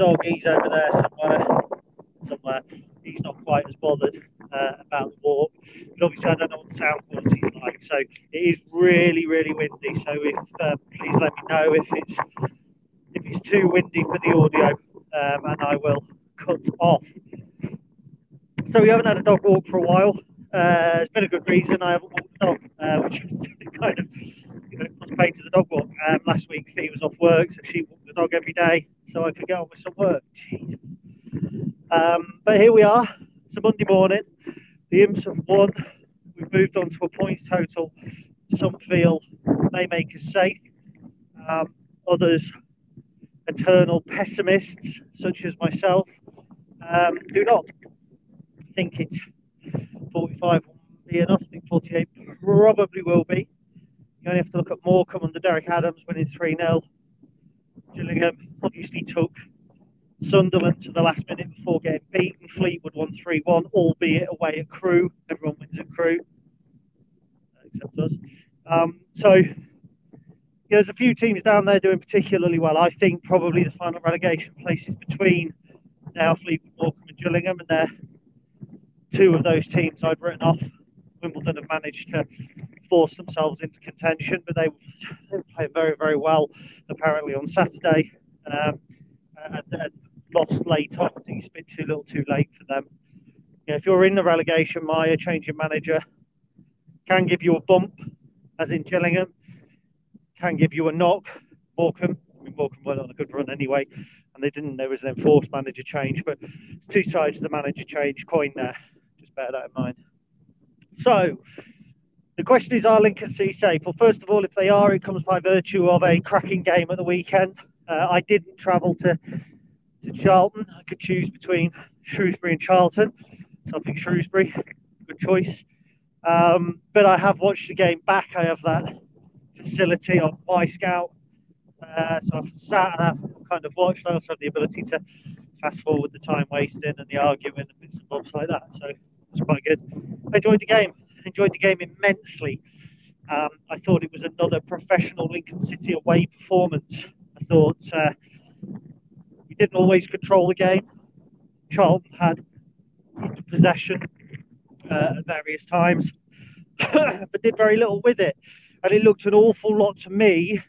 dog, he's over there somewhere. Somewhere. He's not quite as bothered uh, about the walk. But obviously, I don't know what the sound quality is like. So it is really, really windy. So if uh, please let me know if it's if it's too windy for the audio, um, and I will cut off. So we haven't had a dog walk for a while. Uh, it's been a good reason. I haven't walked the dog, uh, which is kind of you know, was paid to the dog walk. Um, last week, Fee was off work, so she walked the dog every day, so I could get on with some work. Jesus. Um, but here we are. It's a Monday morning. The Imps have won. We've moved on to a points total. Some feel may make us safe. Um, others, eternal pessimists, such as myself, um, do not think it's 45 will be enough. I think 48 probably will be. You only have to look at Morecambe under Derek Adams winning 3 0. Gillingham obviously took Sunderland to the last minute before getting beaten. Fleetwood won 3 1, albeit away at Crewe. Everyone wins at Crewe, except us. Um, so yeah, there's a few teams down there doing particularly well. I think probably the final relegation places between now Fleetwood, Morecambe, and Gillingham, and they're two of those teams I've written off. Wimbledon have managed to force themselves into contention, but they, playing very, very well apparently on Saturday um, and, and lost late on. I think it's bit too little too late for them. Yeah, if you're in the relegation mire, changing manager can give you a bump, as in Gillingham, can give you a knock. Morecambe, I mean, Morecambe went on a good run anyway, and they didn't. There was an enforced manager change, but it's two sides of the manager change coin there. Bear that in mind. So, the question is, are Lincoln City safe? Well, first of all, if they are, it comes by virtue of a cracking game at the weekend. Uh, I didn't travel to to Charlton. I could choose between Shrewsbury and Charlton, so I picked Shrewsbury. Good choice. Um, but I have watched the game back. I have that facility on Wyscout, uh, so I've sat and I've kind of watched. I also have the ability to fast forward the time wasting and the arguing and bits and bobs like that. So it's quite good. I enjoyed the game. Enjoyed the game immensely. Um, I thought it was another professional Lincoln City away performance. I thought uh, we didn't always control the game. Charlton had possession uh, at various times, but did very little with it. And it looked an awful lot to me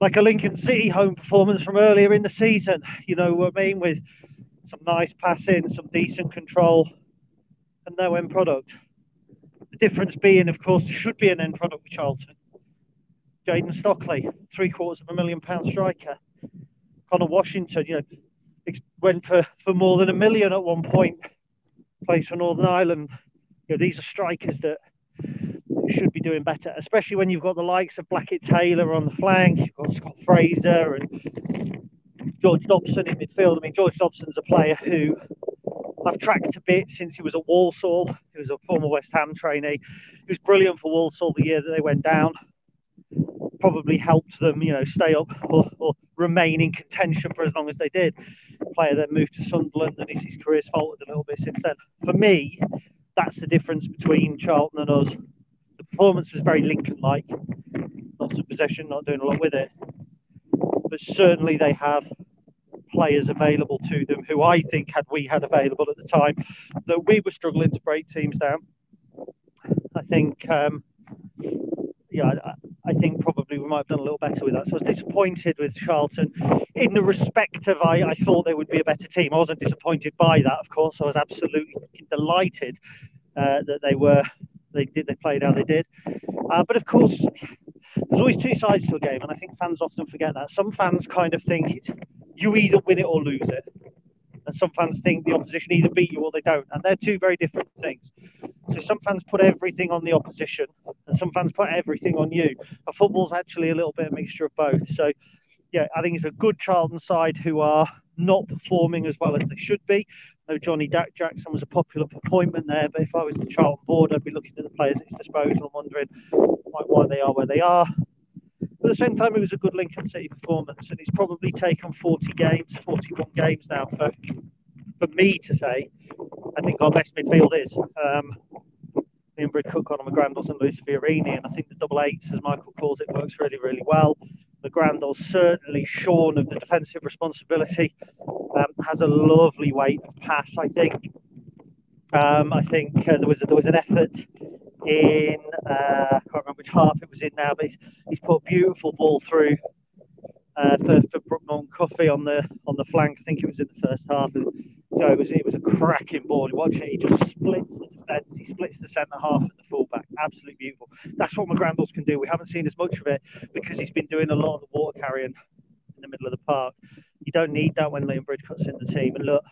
like a Lincoln City home performance from earlier in the season. You know what I mean? With some nice passing, some decent control, and no end product. The difference being, of course, there should be an end product with Charlton. Jayden Stockley, three quarters of a million pound striker. Conor Washington, you know, went for, for more than a million at one point. Plays for Northern Ireland. You know, these are strikers that should be doing better, especially when you've got the likes of Blackett Taylor on the flank, you've got Scott Fraser and George Dobson in midfield. I mean, George Dobson's a player who I've tracked a bit since he was at Walsall. He was a former West Ham trainee. He was brilliant for Walsall the year that they went down. Probably helped them, you know, stay up or, or remain in contention for as long as they did. Player then moved to Sunderland and his career's faltered a little bit since then. For me, that's the difference between Charlton and us The performance was very Lincoln-like. Lots of possession, not doing a lot with it. But certainly they have players available to them who I think had we had available at the time that we were struggling to break teams down. I think, um, yeah, I, think probably we might have done a little better with that. So I was disappointed with Charlton in the respect of I, I thought they would be a better team. I wasn't disappointed by that, of course. I was absolutely delighted uh, that they were they did they played how they did. Uh, but of course, there's always two sides to a game, and I think fans often forget that. Some fans kind of think it's you either win it or lose it, and some fans think the opposition either beat you or they don't, and they're two very different things. So some fans put everything on the opposition, and some fans put everything on you. But football's actually a little bit of a mixture of both. So yeah, I think it's a good Charlton side who are not performing as well as they should be. I know Johnny Dak Jackson was a popular appointment there, but if I was the Charlton board, I'd be looking at the players at his disposal and wondering why, why they are where they are. But at the same time, it was a good Lincoln City performance, and it's probably taken 40 games, 41 games now for for me to say. I think our best midfield is. Um, Liam Bridcut, Conor McGrandles, and Lewis Fiorini, and I think the double eights, as Michael calls it, works really, really well. McGrandles certainly shorn of the defensive responsibility. Um, has a lovely weight of pass, I think. Um, I think uh, there was a, there was an effort in uh, I can't remember which half it was in now, but he's, he's put a beautiful ball through uh, for for Brooke Norton-Cuffy on the on the flank. I think it was in the first half. And, it was it was a cracking ball. You watch it, he just splits the defence, he splits the centre half and the fullback. Absolutely beautiful. That's what McGrandles can do. We haven't seen as much of it because he's been doing a lot of the water carrying in the middle of the park. You don't need that when Liam Bridcut's in the team. And look,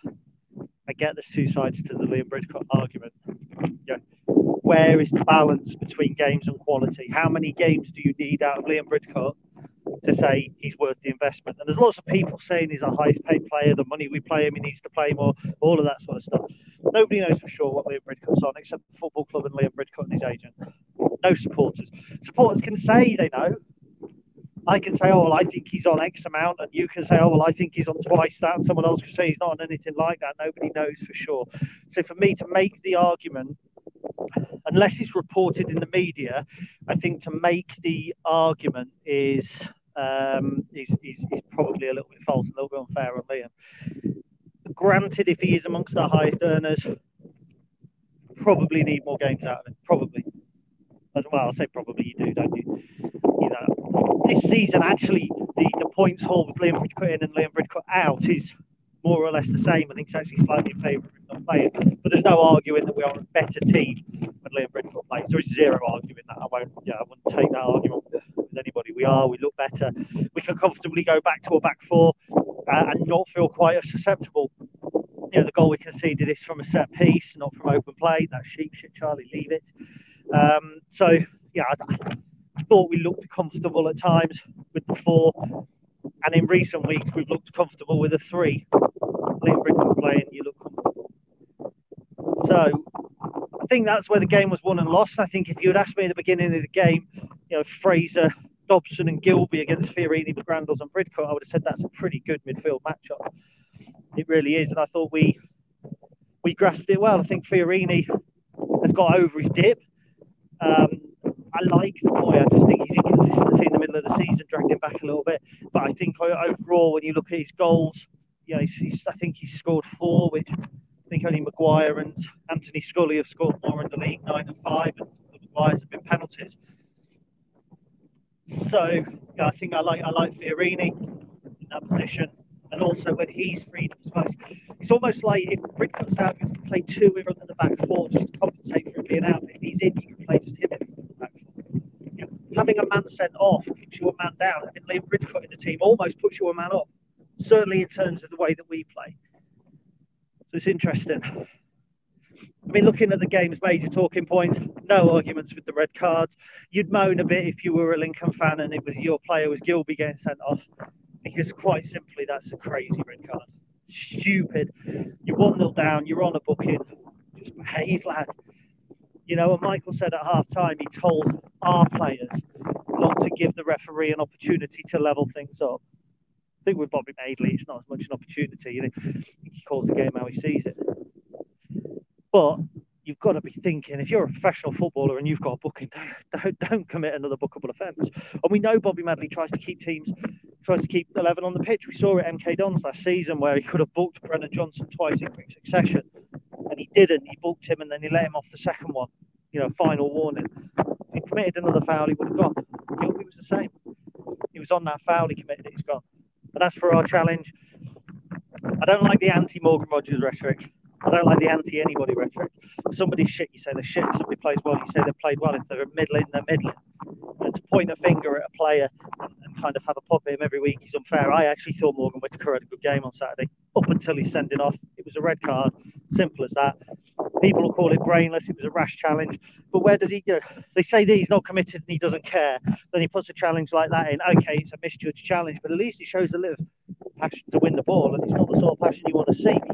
I get the two sides to the Liam Bridcut argument. Yeah. Where is the balance between games and quality? How many games do you need out of Liam Bridcut to say he's worth the investment. And there's lots of people saying he's our highest paid player, the money we play him, he needs to play more, all of that sort of stuff. Nobody knows for sure what Liam Bridcut's on except the football club and Liam Bridcut and his agent. No supporters. Supporters can say they know. I can say, oh, well, I think he's on X amount, and you can say, oh, well, I think he's on twice that, and someone else can say he's not on anything like that. Nobody knows for sure. So for me to make the argument unless it's reported in the media, I think to make the argument is um, is, is, is, probably a little bit false, and a little bit unfair on Liam. Granted, if he is amongst the highest earners, probably need more games out of it. Probably. Well, I'll say probably you do, don't you? You know, this season actually the, the points haul with Liam Bridcut in and Liam Bridcut out is more or less the same. I think it's actually slightly in favour of playing. But there's no arguing that we are a better team when Liam Bridcut plays. There is zero arguing that. I won't. Yeah, I wouldn't take that argument with, anybody. We are. We look better. We can comfortably go back to a back four uh, and not feel quite as susceptible. You know, the goal we conceded is from a set piece, not from open play. That's sheep shit, Charlie. Leave it. Um, so yeah, I, I thought we looked comfortable at times with the four and in recent weeks, we've looked comfortable with a three. Liam Bridcut playing, you look comfortable. So I think that's where the game was won and lost. I think if you had asked me at the beginning of the game, you know, Fraser, Dobson, and Gilby against Fiorini, McGrandles, and Bridcut, I would have said that's a pretty good midfield matchup. It really is, and I thought we we grasped it well. I think Fiorini has got over his dip. Um, I like the boy. I just think his inconsistency in the middle of the season dragged him back a little bit. But I think overall, when you look at his goals, you know, he's, I think he's scored four, which I think only Maguire and Anthony Scully have scored more in the league, nine and five, and the Maguires have been penalties. So yeah, I think I like I like Fiorini in that position, and also when he's freed up well, it's, almost like if Bridcut's out, you have to play two front of the back four just to compensate for him being out. If he's in, you can play just him in the back four. You know, having a man sent off keeps you a man down. Having Liam Bridcut in the team almost puts you a man up. Certainly in terms of the way that we play. So it's interesting. I mean, looking at the game's major talking points, no arguments with the red cards. You'd moan a bit if you were a Lincoln fan and it was your player was Gilby getting sent off, because quite simply, that's a crazy red card. Stupid. You're 1 0 down, you're on a booking. Just behave, lad. You know, and Michael said at half time, he told our players not to give the referee an opportunity to level things up. I think with Bobby Madley, it's not as much an opportunity. You know, he calls the game how he sees it. But you've got to be thinking if you're a professional footballer and you've got a booking, don't, don't commit another bookable offence. And we know Bobby Madley tries to keep teams, tries to keep 11 on the pitch. We saw it at MK Dons last season where he could have booked Brennan Johnson twice in quick succession, and he didn't. He booked him and then he let him off the second one. You know, final warning. If he committed another foul, he would have gone. Gilby was the same. He was on that foul, he committed it, he's gone. But as for our challenge, I don't like the anti Morgan Rogers rhetoric. I don't like the anti anybody rhetoric. If somebody's shit, you say they're shit. If somebody plays well, you say they've played well. If they're middling, they're middling. And to point a finger at a player kind of have a pop at him every week is unfair. I actually thought Morgan Whitaker had a good game on Saturday, up until he's sending off. It was a red card, simple as that. People will call it brainless. It was a rash challenge. But where does he go? They say that he's not committed and he doesn't care. Then he puts a challenge like that in. Okay, it's a misjudged challenge, but at least it shows a little passion to win the ball, and it's not the sort of passion you want to see.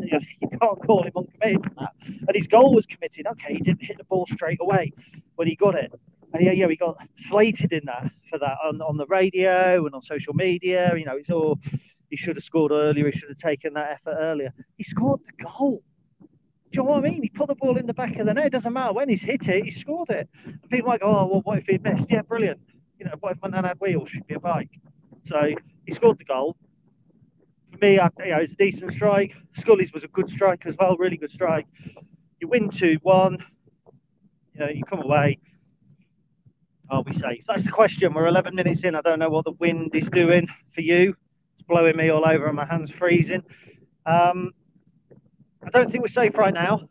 You, can't call him uncommitted. And his goal was committed. Okay, he didn't hit the ball straight away when he got it. Yeah, yeah, he got slated in that for that on, on the radio and on social media. You know, it's all he should have scored earlier. He should have taken that effort earlier. He scored the goal. Do you know what I mean? He put the ball in the back of the net. It doesn't matter when he's hit it, he scored it. And people might go, oh, well, what if he missed? Yeah, brilliant. You know, what if my nan had wheels? She'd be a bike. So he scored the goal. For me, I, you know, it's a decent strike. Scully's was a good strike as well, really good strike. You win 2 1. You know, you come away. Are we safe? That's the question. We're 11 minutes in. I don't know what the wind is doing for you. It's blowing me all over and my hands freezing. Um, I don't think we're safe right now.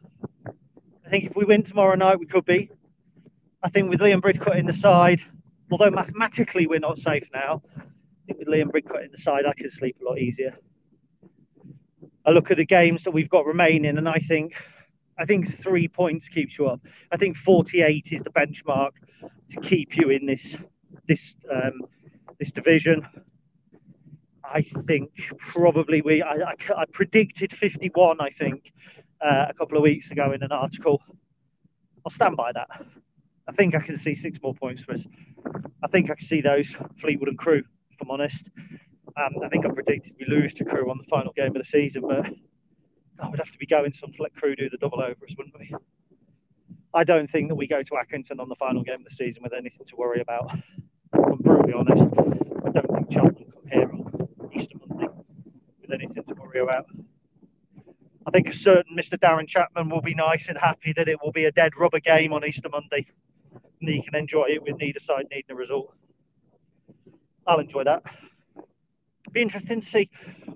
I think if we win tomorrow night, we could be. I think with Liam Bridcut in the side, although mathematically we're not safe now, I think with Liam Bridcut in the side, I can sleep a lot easier. I look at the games that we've got remaining, and I think, I think three points keeps you up. I think 48 is the benchmark to keep you in this this um, this division. I think probably we. I, I, I predicted 51. I think uh, a couple of weeks ago in an article. I'll stand by that. I think I can see six more points for us. I think I can see those Fleetwood and Crewe. If I'm honest, um, I think I predicted we lose to Crewe on the final game of the season, but I would have to be going some to let Crewe do the double over us, wouldn't we? I don't think that we go to Accrington on the final game of the season with anything to worry about. I'm brutally honest. I don't think Cheltenham come here on Easter Monday with anything to worry about. I think a certain Mr. Darren Chapman will be nice and happy that it will be a dead rubber game on Easter Monday. And he can enjoy it with neither side needing a result. I'll enjoy that. Be interesting to see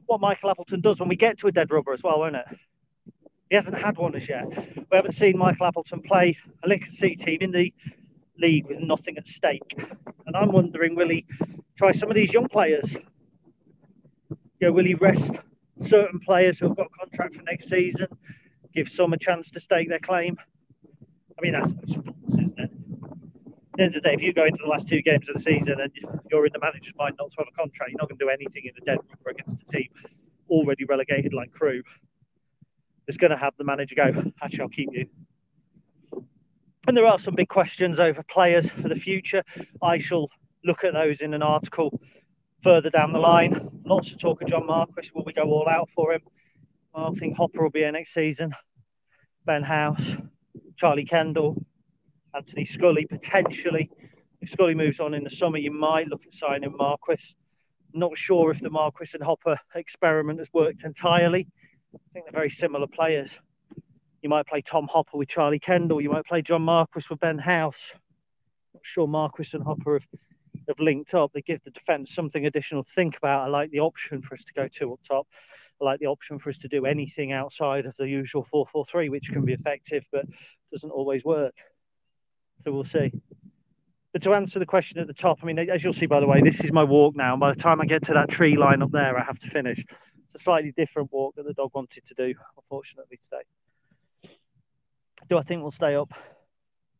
what Michael Appleton does when we get to a dead rubber as well, won't it? He hasn't had one as yet. We haven't seen Michael Appleton play a Lincoln City team in the league with nothing at stake. And I'm wondering, will he try some of these young players? You know, will he rest certain players who've got a contract for next season, give some a chance to stake their claim? I mean, that's false, isn't it? The end of the day, if you go into the last two games of the season and you're in the manager's mind not to have a contract, you're not going to do anything in a dead rubber against a team already relegated like Crewe. There's going to have the manager go, actually, I'll keep you. And there are some big questions over players for the future. I shall look at those in an article further down the line. Lots of talk of John Marquis. Will we go all out for him? I think Hopper will be here next season. Ben House, Charlie Kendall, Anthony Scully potentially. If Scully moves on in the summer, you might look at signing Marquis. Not sure if the Marquis and Hopper experiment has worked entirely. I think they're very similar players. You might play Tom Hopper with Charlie Kendall. You might play John Marquis with Ben House. Not sure Marquis and Hopper have, have linked up, they give the defence something additional to think about. I like the option for us to go two up top. I like the option for us to do anything outside of the usual 4 4 3, which can be effective, but doesn't always work. So we'll see. But to answer the question at the top, I mean, as you'll see, by the way, this is my walk now. And by the time I get to that tree line up there, I have to finish. It's a slightly different walk that the dog wanted to do, unfortunately, today. Do I think we'll stay up?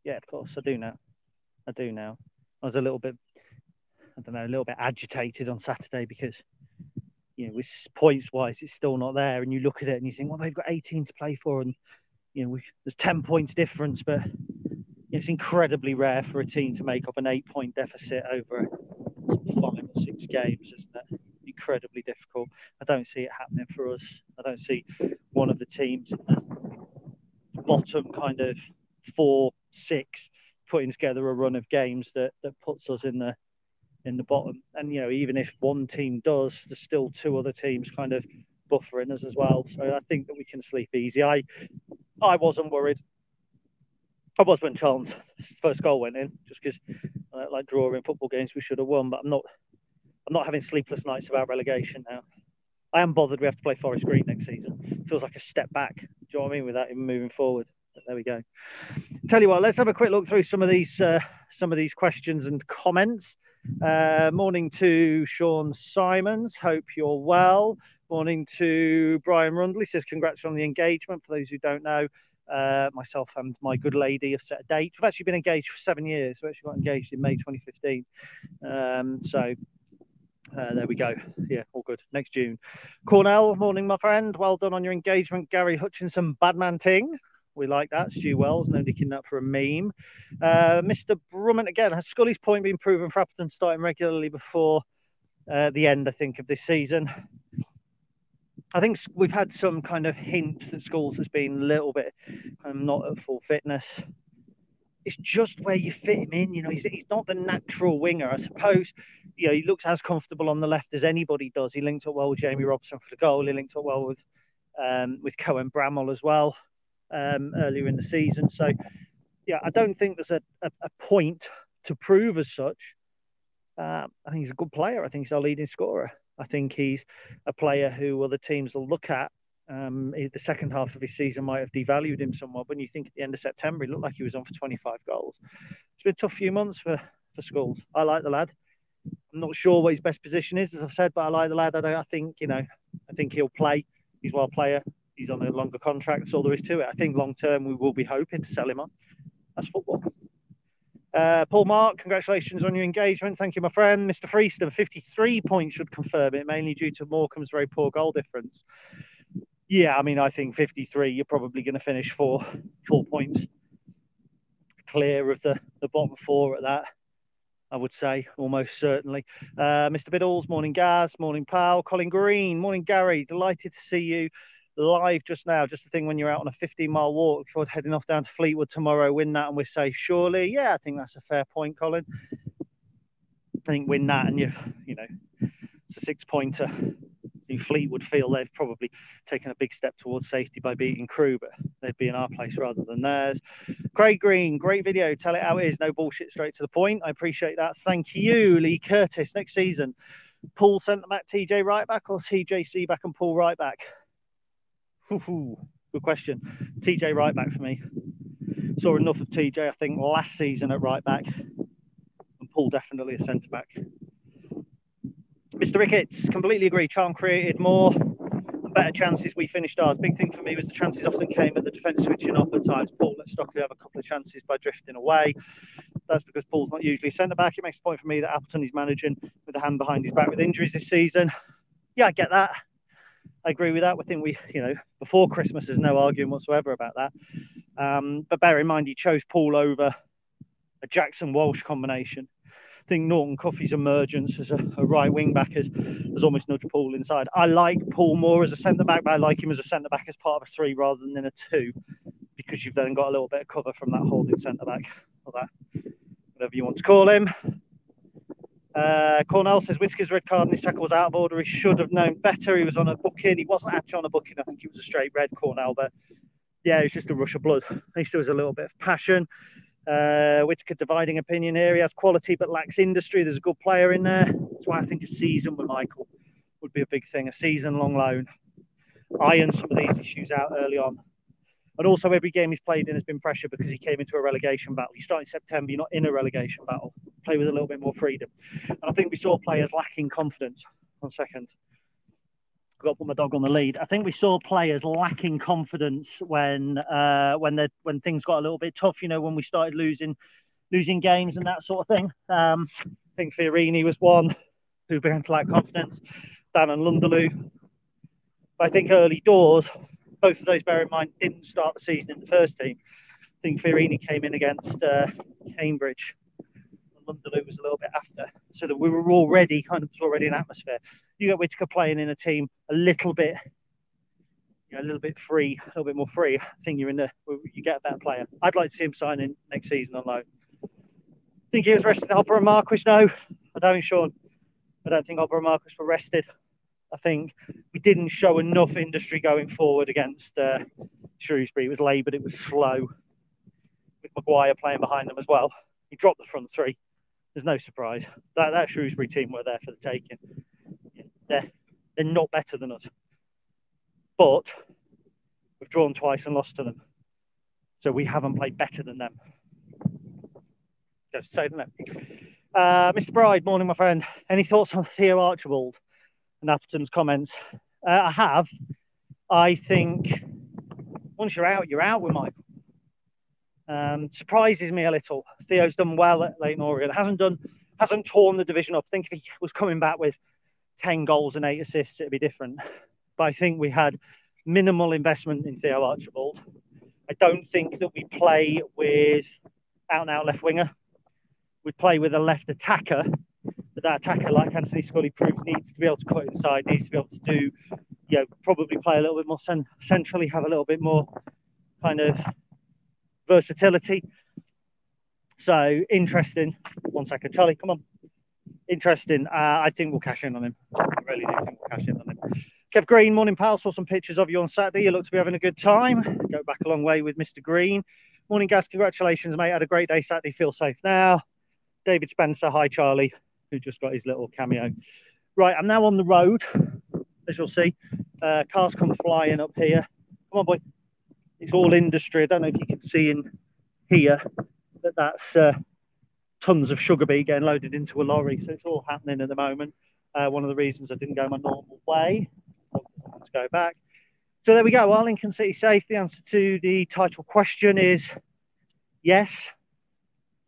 Yeah, of course, I do now. I do now. I was a little bit, I don't know, a little bit agitated on Saturday because, you know, points wise, it's still not there. And you look at it and you think, well, they've got 18 to play for, and you know, there's 10 points difference, but it's incredibly rare for a team to make up an eight point deficit over five or six games, isn't it? Incredibly difficult. I don't see it happening for us. I don't see one of the teams bottom kind of four, six putting together a run of games that, that puts us in the in the bottom. And you know, even if one team does, there's still two other teams kind of buffering us as well. So I think that we can sleep easy. I I wasn't worried. I was when Charlton's first goal went in, just because uh, like drawing football games we should have won. But I'm not I'm not having sleepless nights about relegation now. I am bothered we have to play Forest Green next season. Feels like a step back. Do you know what I mean? Without even moving forward. But there we go. Tell you what, let's have a quick look through some of these uh, some of these questions and comments. Uh, morning to Sean Simons. Hope you're well. Morning to Brian Rundley. Says congrats on the engagement. For those who don't know, uh, myself and my good lady have set a date. We've actually been engaged for seven years. We actually got engaged in May 2015. Um, so uh, there we go. Yeah, all good. Next June. Cornell, morning, my friend. Well done on your engagement. Gary Hutchinson, Badman Ting. We like that. Stu Wells, no nicking that for a meme. Uh, Mr. Brummett again. Has Scully's point been proven for Appleton starting regularly before uh, the end, I think, of this season? I think we've had some kind of hint that schools has been a little bit um, not at full fitness. It's just where you fit him in. You know, he's, he's not the natural winger. I suppose, you know, he looks as comfortable on the left as anybody does. He linked up well with Jamie Robson for the goal. He linked up well with um, with Cohen Bramall as well um, earlier in the season. So, yeah, I don't think there's a, a, a point to prove as such. Uh, I think he's a good player. I think he's our leading scorer. I think he's a player who other teams will look at. Um, the second half of his season might have devalued him somewhat. When you think at the end of September, he looked like he was on for 25 goals. It's been a tough few months for, for Scholes. I like the lad. I'm not sure what his best position is, as I've said, but I like the lad. I, I think, you know, I think he'll play. He's a well player. He's on a longer contract. That's all there is to it. I think long term we will be hoping to sell him on. That's football. Uh, Paul Mark, congratulations on your engagement. Thank you, my friend. Mr. Freeston, 53 points should confirm it, mainly due to Morecambe's very poor goal difference. Yeah, I mean, I think 53, you're probably going to finish four, four points clear of the, the bottom four at that. I would say almost certainly. Uh, Mr. Biddles, morning, Gaz, morning, pal. Colin Green, morning, Gary. Delighted to see you live just now. Just the thing when you're out on a 15 mile walk heading off down to Fleetwood tomorrow, win that and we're safe. Surely, yeah, I think that's a fair point, Colin. I think win that and you, you know, it's a six pointer. Fleetwood feel they've probably taken a big step towards safety by beating Crewe, but they'd be in our place rather than theirs. Craig Green, great video. Tell it how it is. No bullshit, straight to the point. I appreciate that. Thank you, Lee Curtis. Next season, Poole centre back, TJ right back, or TJC back and Poole right back? Good question. TJ right back for me. Saw enough of TJ, I think, last season at right back. And Poole definitely a centre back. Mr. Ricketts, completely agree. Charm created more and better chances. We finished ours. Big thing for me was the chances often came at the defence switching off at times. Poole let Stockley have a couple of chances by drifting away. That's because Poole's not usually centre back. It makes a point for me that Appleton is managing with a hand behind his back with injuries this season. Yeah, I get that. I agree with that. I think we, you know, before Christmas, there's no arguing whatsoever about that. Um, but bear in mind, he chose Poole over a Jackson Walsh combination. I think Norton Cuffy's emergence as a, a right wing back has, has almost nudged Poole inside. I like Poole more as a centre back, but I like him as a centre back as part of a three rather than a two, because you've then got a little bit of cover from that holding centre back or that, whatever you want to call him. Uh, Cornell says Whitaker's red card and this tackle was out of order. He should have known better. He was on a booking. He wasn't actually on a booking. I think it was a straight red Cornell, but yeah, it was just a rush of blood. At least there was a little bit of passion. Uh, Whitaker dividing opinion here. He has quality but lacks industry. There's a good player in there. That's why I think a season with Michael would be a big thing. A season long loan. Iron some of these issues out early on. And also, every game he's played in has been pressure because he came into a relegation battle. You start in September, you're not in a relegation battle. Play with a little bit more freedom. And I think we saw players lacking confidence. One second. I've got to put my dog on the lead. I think we saw players lacking confidence when uh, when they when things got a little bit tough. You know, when we started losing losing games and that sort of thing. Um, I think Fiorini was one who began to lack confidence. Dan and Lunderloo. But I think early doors, both of those, bear in mind, didn't start the season in the first team. I think Fiorini came in against uh, Cambridge. And was a little bit after, so that we were already kind of already an atmosphere. You get Whitaker playing in a team a little bit, you know, a little bit free, a little bit more free. I think you're in the you get better player. I'd like to see him sign in next season on loan. Think he was rested Hopper and Marquis? No, I don't, think Sean. I don't think Hopper and Marquis were rested. I think we didn't show enough industry going forward against uh, Shrewsbury. It was laboured, it was slow, with Maguire playing behind them as well. He dropped the front three. There's no surprise. That, that Shrewsbury team were there for the taking. They're, they're not better than us. But we've drawn twice and lost to them. So we haven't played better than them. Go say them. Uh, Mr. Bride, morning, my friend. Any thoughts on Theo Archibald? and Appleton's comments. Uh, I have. I think once you're out, you're out with Michael. Um, surprises me a little. Theo's done well at Leyton Orient. Hasn't done, hasn't torn the division up. I think if he was coming back with ten goals and eight assists, it'd be different. But I think we had minimal investment in Theo Archibald. I don't think that we play with out and out left winger. We play with a left attacker but that attacker, like Anthony Scully proves, needs to be able to cut inside, needs to be able to do, you know, probably play a little bit more cent- centrally, have a little bit more kind of versatility. So interesting. One second, Charlie, come on. Interesting. Uh, I think we'll cash in on him. I really do think we'll cash in on him. Kev Green, morning pal. Saw some pictures of you on Saturday. You look to be having a good time. Go back a long way with Mr. Green. Morning, Gas. Congratulations, mate. Had a great day Saturday. Feel safe now. David Spencer. Hi, Charlie who just got his little cameo. Right, I'm now on the road, as you'll see. Uh, cars come flying up here. Come on, boy. It's all industry. I don't know if you can see in here that that's uh, tons of sugar beet getting loaded into a lorry. So it's all happening at the moment. Uh, one of the reasons I didn't go my normal way. Let's go back. So there we go. Are Lincoln City safe? The answer to the title question is yes,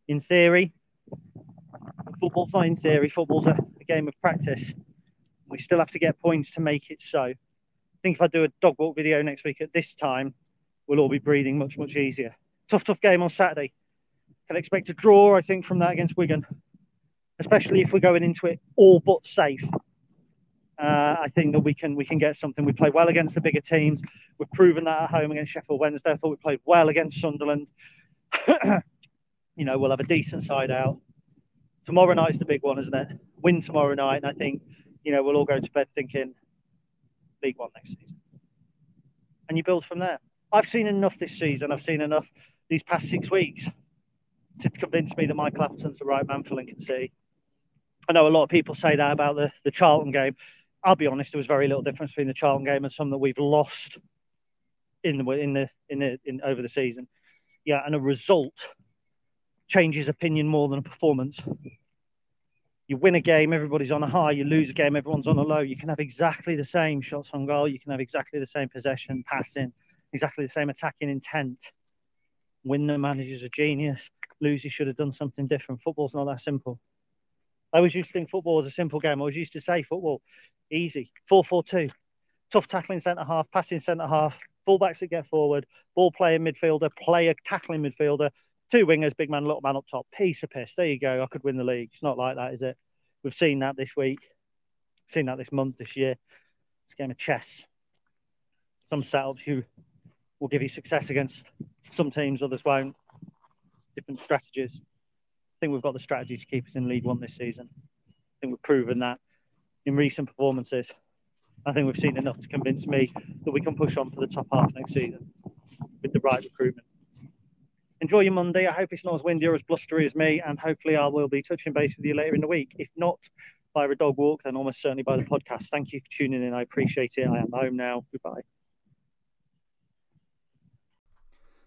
in theory football's in theory. Football's a, a, game of practice. We still have to get points to make it so. I think if I do a dog walk video next week at this time, we'll all be breathing much, much easier. Tough, tough game on Saturday. Can expect a draw, I think, from that against Wigan, especially if we're going into it all but safe. Uh, I think that we can we can get something. We play well against the bigger teams. We've proven that at home against Sheffield Wednesday. I thought we played well against Sunderland. you know, we'll have a decent side out tomorrow night's the big one, isn't it? Win tomorrow night, and I think you know we'll all go to bed thinking League One next season, and you build from there. I've seen enough this season. I've seen enough these past six weeks to convince me that Michael Appleton's the right man for Lincoln City. I know a lot of people say that about the, the Charlton game. I'll be honest, there was very little difference between the Charlton game and some that we've lost in the in the in the in over the season. Yeah, and a result changes opinion more than a performance. You win a game, everybody's on a high. You lose a game, everyone's on a low. You can have exactly the same shots on goal. You can have exactly the same possession, passing, exactly the same attacking intent. Win the manager's a genius. Lose, he should have done something different. Football's not that simple. I always used to think football was a simple game. I always used to say football, easy. 4 4 2. Tough tackling centre half, passing centre half, fullbacks that get forward, ball playing midfielder, player tackling midfielder, two wingers, big man, little man up top. Piece of piss. There you go. I could win the league. It's not like that, is it? We've seen that this week. seen that this month, this year. It's a game of chess. Some setups you will give you success against some teams, others won't. Different strategies. I think we've got the strategy to keep us in League One this season. I think we've proven that in recent performances. I think we've seen enough to convince me that we can push on for the top half next season with the right recruitment enjoy your Monday. I hope it's not as windy or as blustery as me, and hopefully I will be touching base with you later in the week. If not by a dog walk, then almost certainly by the podcast. Thank you for tuning in. I appreciate it. I am home now. Goodbye.